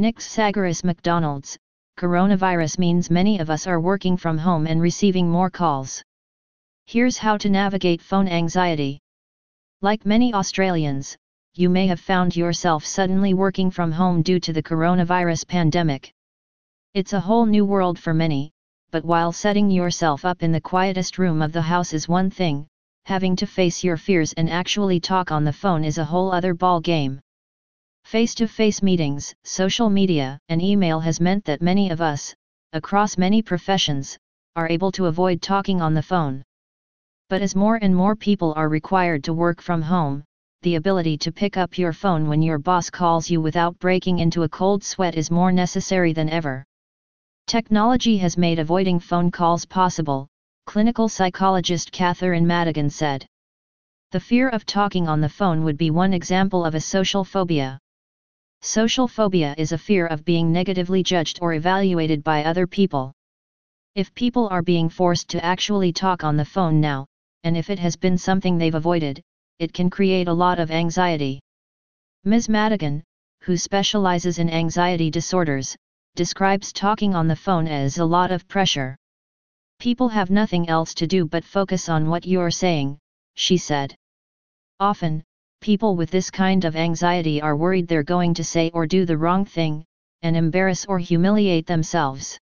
Nick Sagaris McDonald's, coronavirus means many of us are working from home and receiving more calls. Here's how to navigate phone anxiety. Like many Australians, you may have found yourself suddenly working from home due to the coronavirus pandemic. It's a whole new world for many, but while setting yourself up in the quietest room of the house is one thing, having to face your fears and actually talk on the phone is a whole other ball game. Face-to-face meetings, social media, and email has meant that many of us, across many professions, are able to avoid talking on the phone. But as more and more people are required to work from home, the ability to pick up your phone when your boss calls you without breaking into a cold sweat is more necessary than ever. Technology has made avoiding phone calls possible, clinical psychologist Catherine Madigan said. The fear of talking on the phone would be one example of a social phobia. Social phobia is a fear of being negatively judged or evaluated by other people. If people are being forced to actually talk on the phone now, and if it has been something they've avoided, it can create a lot of anxiety. Ms. Madigan, who specializes in anxiety disorders, describes talking on the phone as a lot of pressure. People have nothing else to do but focus on what you're saying, she said. Often, people with this kind of anxiety are worried they're going to say or do the wrong thing, and embarrass or humiliate themselves.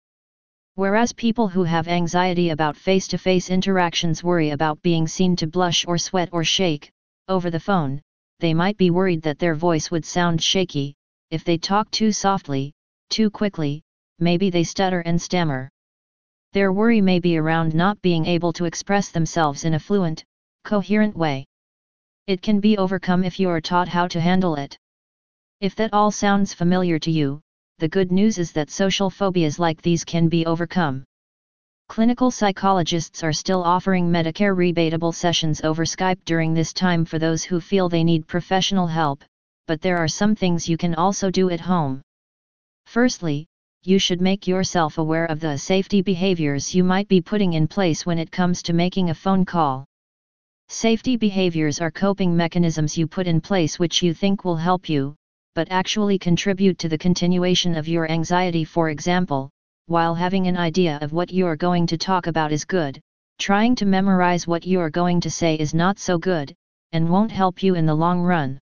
Whereas people who have anxiety about face to face interactions worry about being seen to blush or sweat or shake, over the phone, they might be worried that their voice would sound shaky, if they talk too softly, too quickly, maybe they stutter and stammer. Their worry may be around not being able to express themselves in a fluent, coherent way. It can be overcome if you are taught how to handle it. If that all sounds familiar to you, the good news is that social phobias like these can be overcome. Clinical psychologists are still offering Medicare rebatable sessions over Skype during this time for those who feel they need professional help, but there are some things you can also do at home. Firstly, you should make yourself aware of the safety behaviors you might be putting in place when it comes to making a phone call. Safety behaviors are coping mechanisms you put in place which you think will help you, but actually contribute to the continuation of your anxiety. For example, while having an idea of what you're going to talk about is good, trying to memorize what you're going to say is not so good, and won't help you in the long run.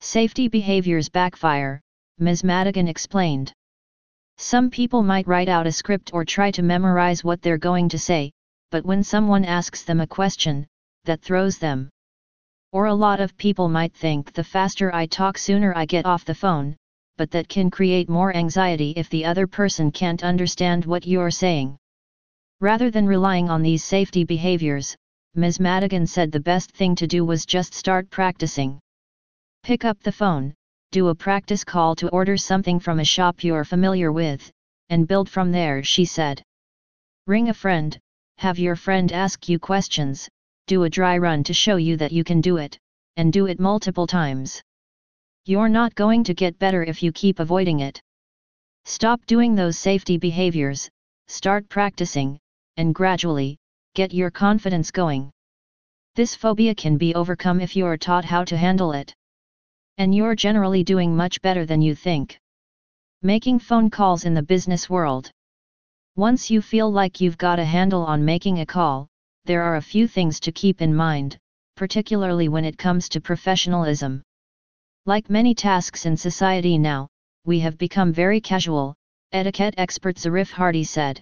Safety behaviors backfire, Ms. Madigan explained. Some people might write out a script or try to memorize what they're going to say, but when someone asks them a question, that throws them. Or a lot of people might think the faster I talk sooner I get off the phone, but that can create more anxiety if the other person can't understand what you're saying. Rather than relying on these safety behaviors, Ms. Madigan said the best thing to do was just start practicing. Pick up the phone, do a practice call to order something from a shop you're familiar with, and build from there, she said. Ring a friend, have your friend ask you questions, do a dry run to show you that you can do it, and do it multiple times. You're not going to get better if you keep avoiding it. Stop doing those safety behaviors, start practicing, and gradually, get your confidence going. This phobia can be overcome if you're taught how to handle it. And you're generally doing much better than you think. Making phone calls in the business world. Once you feel like you've got a handle on making a call, there are a few things to keep in mind, particularly when it comes to professionalism. Like many tasks in society now, we have become very casual, etiquette expert Zarife Hardy said.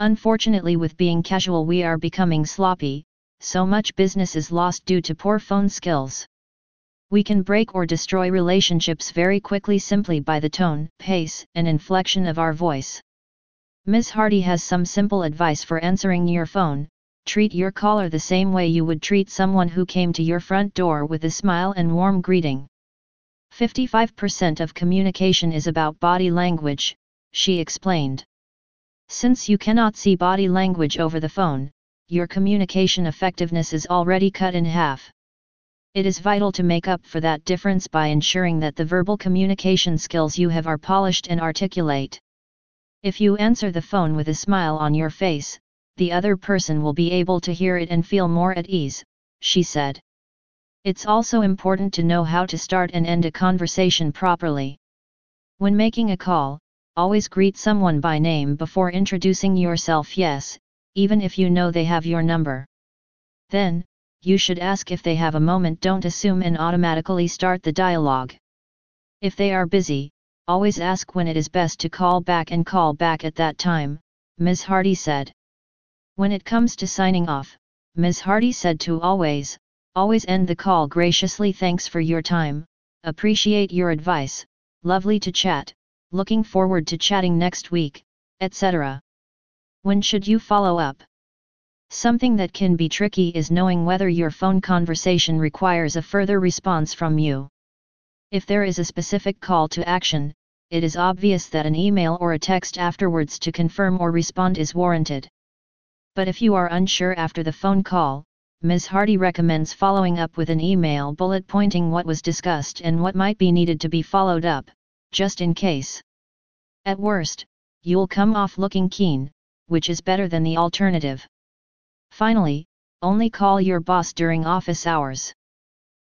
Unfortunately, with being casual, we are becoming sloppy, so much business is lost due to poor phone skills. We can break or destroy relationships very quickly simply by the tone, pace, and inflection of our voice. Ms. Hardy has some simple advice for answering your phone. Treat your caller the same way you would treat someone who came to your front door with a smile and warm greeting. 55% of communication is about body language, she explained. Since you cannot see body language over the phone, your communication effectiveness is already cut in half. It is vital to make up for that difference by ensuring that the verbal communication skills you have are polished and articulate. If you answer the phone with a smile on your face, the other person will be able to hear it and feel more at ease, she said. It's also important to know how to start and end a conversation properly. When making a call, always greet someone by name before introducing yourself yes, even if you know they have your number. Then, you should ask if they have a moment don't assume and automatically start the dialogue. If they are busy, always ask when it is best to call back and call back at that time, Ms. Hardy said. When it comes to signing off, Ms. Hardy said to always, always end the call graciously thanks for your time, appreciate your advice, lovely to chat, looking forward to chatting next week, etc. When should you follow up? Something that can be tricky is knowing whether your phone conversation requires a further response from you. If there is a specific call to action, it is obvious that an email or a text afterwards to confirm or respond is warranted. But if you are unsure after the phone call, Ms. Hardy recommends following up with an email bullet pointing what was discussed and what might be needed to be followed up, just in case. At worst, you'll come off looking keen, which is better than the alternative. Finally, only call your boss during office hours.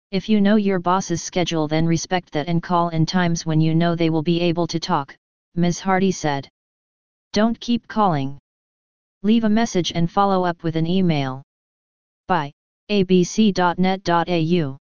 If you know your boss's schedule then respect that and call in times when you know they will be able to talk, Ms. Hardy said. Don't keep calling. Leave a message and follow up with an email. By abc.net.au